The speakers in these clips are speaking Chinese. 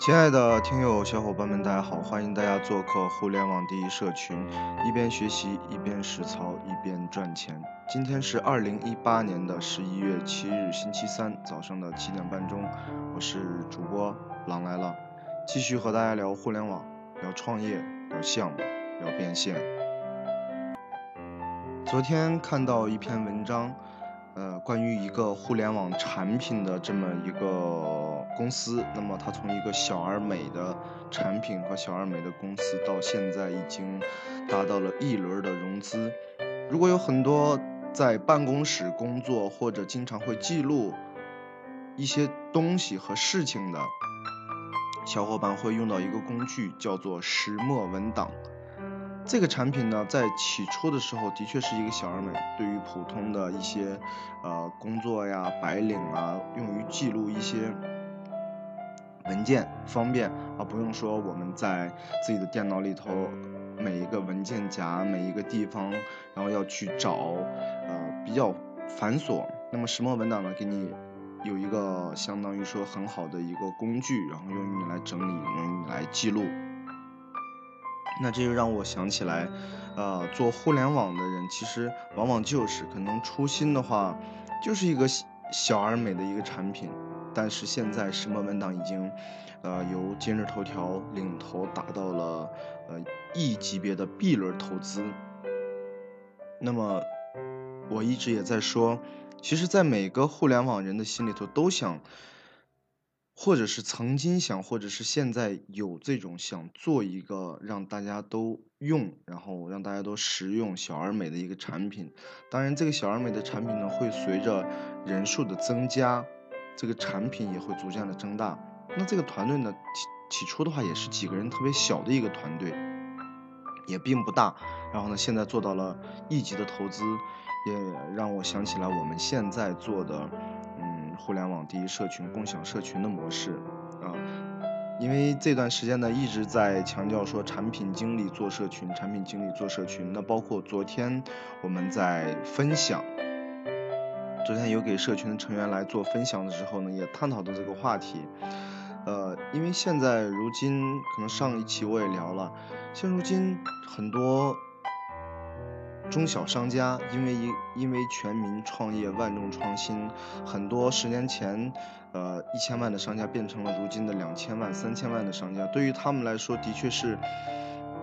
亲爱的听友小伙伴们，大家好！欢迎大家做客互联网第一社群，一边学习一边实操一边赚钱。今天是二零一八年的十一月七日，星期三早上的七点半钟，我是主播狼来了，继续和大家聊互联网，聊创业，聊项目，聊变现。昨天看到一篇文章。呃，关于一个互联网产品的这么一个公司，那么它从一个小而美的产品和小而美的公司，到现在已经达到了一轮的融资。如果有很多在办公室工作或者经常会记录一些东西和事情的小伙伴，会用到一个工具，叫做石墨文档。这个产品呢，在起初的时候的确是一个小而美，对于普通的一些呃工作呀、白领啊，用于记录一些文件方便啊，不用说我们在自己的电脑里头每一个文件夹、每一个地方，然后要去找，呃比较繁琐。那么石墨文档呢，给你有一个相当于说很好的一个工具，然后用于你来整理，用于你来记录。那这就让我想起来，呃，做互联网的人其实往往就是可能初心的话，就是一个小而美的一个产品，但是现在石墨文档已经，呃，由今日头条领头达到了呃亿级别的 B 轮投资。那么我一直也在说，其实，在每个互联网人的心里头都想。或者是曾经想，或者是现在有这种想做一个让大家都用，然后让大家都实用、小而美的一个产品。当然，这个小而美的产品呢，会随着人数的增加，这个产品也会逐渐的增大。那这个团队呢，起起初的话也是几个人特别小的一个团队，也并不大。然后呢，现在做到了一级的投资，也让我想起来我们现在做的。互联网第一社群共享社群的模式啊，因为这段时间呢一直在强调说产品经理做社群，产品经理做社群。那包括昨天我们在分享，昨天有给社群的成员来做分享的时候呢，也探讨的这个话题。呃，因为现在如今可能上一期我也聊了，现如今很多。中小商家因为因因为全民创业万众创新，很多十年前，呃一千万的商家变成了如今的两千万、三千万的商家，对于他们来说的确是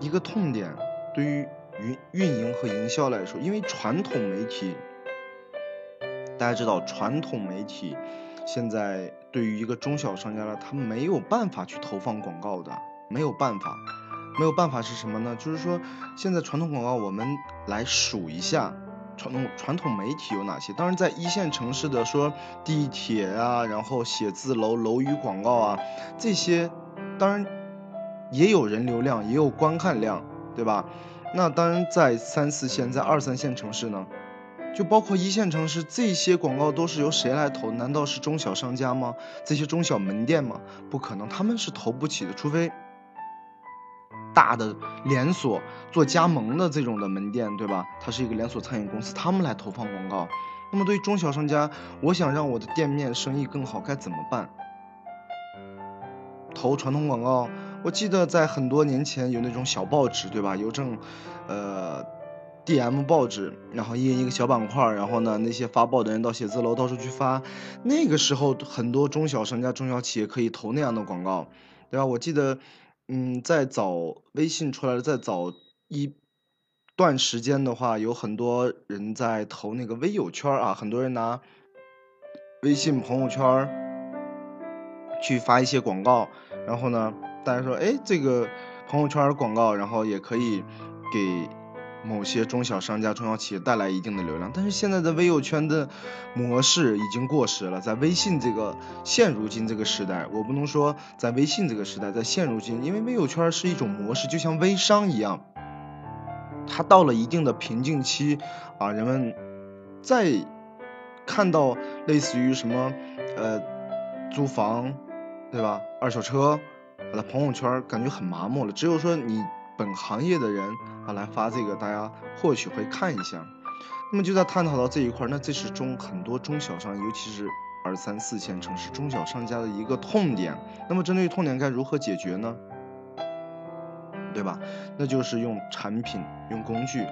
一个痛点。对于运运营和营销来说，因为传统媒体，大家知道传统媒体现在对于一个中小商家来，他没有办法去投放广告的，没有办法。没有办法是什么呢？就是说，现在传统广告，我们来数一下传统传统媒体有哪些。当然，在一线城市的说地铁啊，然后写字楼楼宇广告啊，这些当然也有人流量，也有观看量，对吧？那当然，在三四线，在二三线城市呢，就包括一线城市，这些广告都是由谁来投？难道是中小商家吗？这些中小门店吗？不可能，他们是投不起的，除非。大的连锁做加盟的这种的门店，对吧？它是一个连锁餐饮公司，他们来投放广告。那么对于中小商家，我想让我的店面生意更好，该怎么办？投传统广告。我记得在很多年前有那种小报纸，对吧？邮政，呃，DM 报纸，然后印一个小板块，然后呢，那些发报的人到写字楼到处去发。那个时候很多中小商家、中小企业可以投那样的广告，对吧？我记得。嗯，在早微信出来的在早一段时间的话，有很多人在投那个微友圈啊，很多人拿微信朋友圈去发一些广告，然后呢，大家说，哎，这个朋友圈广告，然后也可以给。某些中小商家、中小企业带来一定的流量，但是现在的微友圈的模式已经过时了。在微信这个现如今这个时代，我不能说在微信这个时代，在现如今，因为微友圈是一种模式，就像微商一样，它到了一定的瓶颈期啊，人们再看到类似于什么呃租房，对吧？二手车，把它朋友圈感觉很麻木了。只有说你。本行业的人啊来发这个，大家或许会看一下。那么就在探讨到这一块，那这是中很多中小商，尤其是二三四线城市中小商家的一个痛点。那么针对痛点该如何解决呢？对吧？那就是用产品、用工具。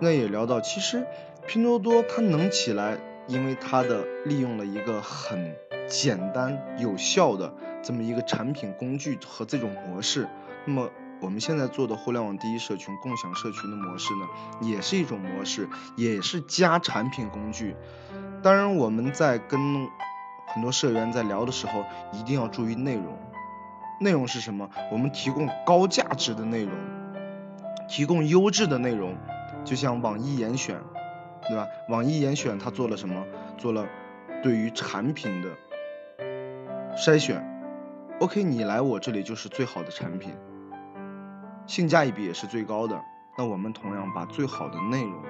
那也聊到，其实拼多多它能起来，因为它的利用了一个很简单有效的这么一个产品工具和这种模式。那么我们现在做的互联网第一社群共享社群的模式呢，也是一种模式，也是加产品工具。当然，我们在跟很多社员在聊的时候，一定要注意内容。内容是什么？我们提供高价值的内容，提供优质的内容。就像网易严选，对吧？网易严选它做了什么？做了对于产品的筛选。OK，你来我这里就是最好的产品，性价比也是最高的。那我们同样把最好的内容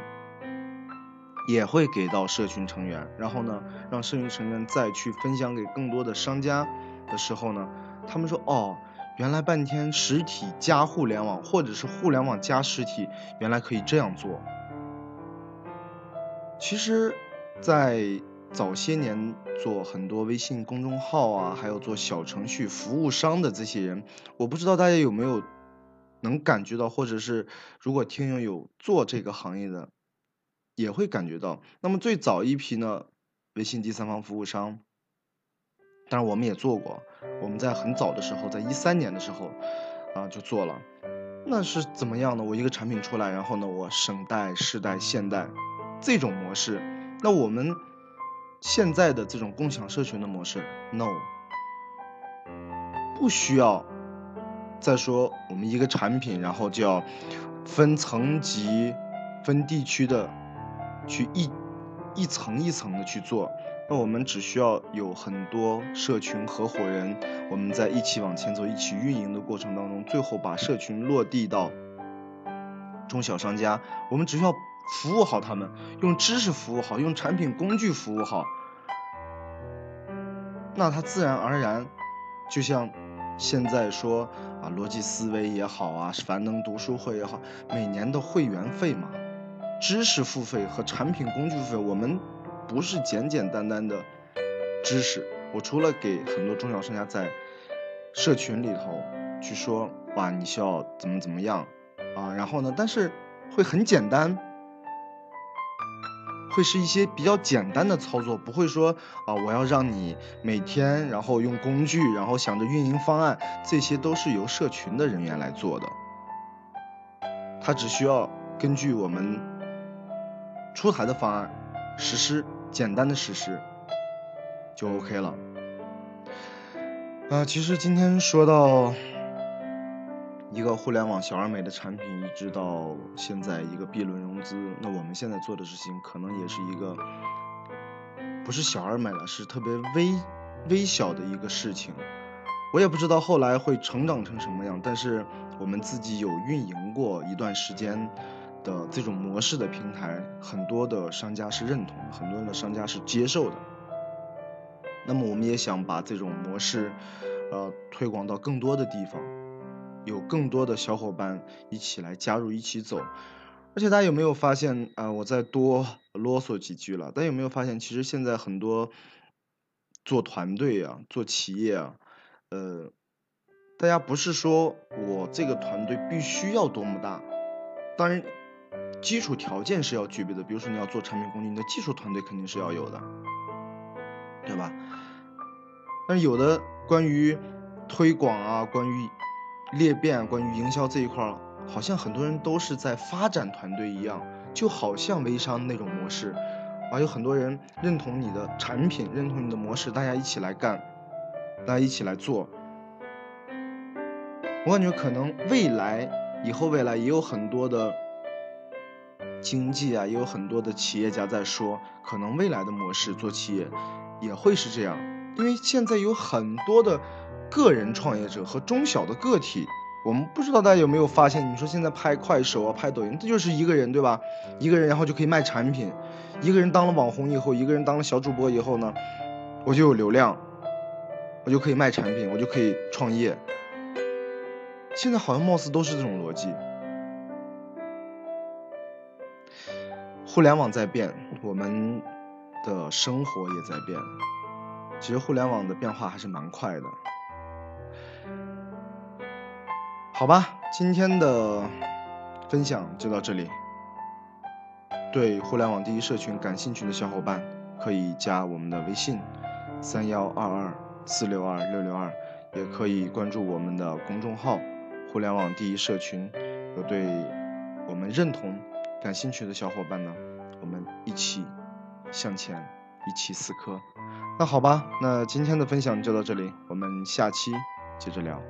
也会给到社群成员，然后呢，让社群成员再去分享给更多的商家的时候呢，他们说哦。原来半天实体加互联网，或者是互联网加实体，原来可以这样做。其实，在早些年做很多微信公众号啊，还有做小程序服务商的这些人，我不知道大家有没有能感觉到，或者是如果听友有做这个行业的，也会感觉到。那么最早一批呢，微信第三方服务商。当然，我们也做过。我们在很早的时候，在一三年的时候，啊，就做了。那是怎么样呢？我一个产品出来，然后呢，我省代、市代、现代这种模式。那我们现在的这种共享社群的模式，no，不需要再说我们一个产品，然后就要分层级、分地区的去一一层一层的去做。那我们只需要有很多社群合伙人，我们在一起往前走、一起运营的过程当中，最后把社群落地到中小商家。我们只需要服务好他们，用知识服务好，用产品工具服务好，那它自然而然，就像现在说啊，逻辑思维也好啊，樊登读书会也好，每年的会员费嘛，知识付费和产品工具付费，我们。不是简简单单的知识，我除了给很多中小商家在社群里头去说，哇，你需要怎么怎么样啊，然后呢，但是会很简单，会是一些比较简单的操作，不会说啊，我要让你每天然后用工具，然后想着运营方案，这些都是由社群的人员来做的，他只需要根据我们出台的方案实施。简单的实施就 OK 了。啊，其实今天说到一个互联网小而美的产品，一直到现在一个 B 轮融资，那我们现在做的事情可能也是一个不是小而美了，是特别微微小的一个事情。我也不知道后来会成长成什么样，但是我们自己有运营过一段时间。的这种模式的平台，很多的商家是认同的，很多的商家是接受的。那么我们也想把这种模式，呃，推广到更多的地方，有更多的小伙伴一起来加入，一起走。而且大家有没有发现啊？我再多啰嗦几句了。大家有没有发现，其实现在很多做团队啊，做企业啊，呃，大家不是说我这个团队必须要多么大，当然。基础条件是要具备的，比如说你要做产品工具，你的技术团队肯定是要有的，对吧？但是有的关于推广啊，关于裂变、关于营销这一块，好像很多人都是在发展团队一样，就好像微商那种模式啊，有很多人认同你的产品，认同你的模式，大家一起来干，大家一起来做。我感觉可能未来以后未来也有很多的。经济啊，也有很多的企业家在说，可能未来的模式做企业也会是这样，因为现在有很多的个人创业者和中小的个体，我们不知道大家有没有发现，你说现在拍快手啊，拍抖音，这就是一个人对吧？一个人然后就可以卖产品，一个人当了网红以后，一个人当了小主播以后呢，我就有流量，我就可以卖产品，我就可以创业。现在好像貌似都是这种逻辑。互联网在变，我们的生活也在变。其实互联网的变化还是蛮快的。好吧，今天的分享就到这里。对互联网第一社群感兴趣的小伙伴，可以加我们的微信：三幺二二四六二六六二，也可以关注我们的公众号“互联网第一社群”。有对我们认同、感兴趣的小伙伴呢，我们一起向前，一起死磕。那好吧，那今天的分享就到这里，我们下期接着聊。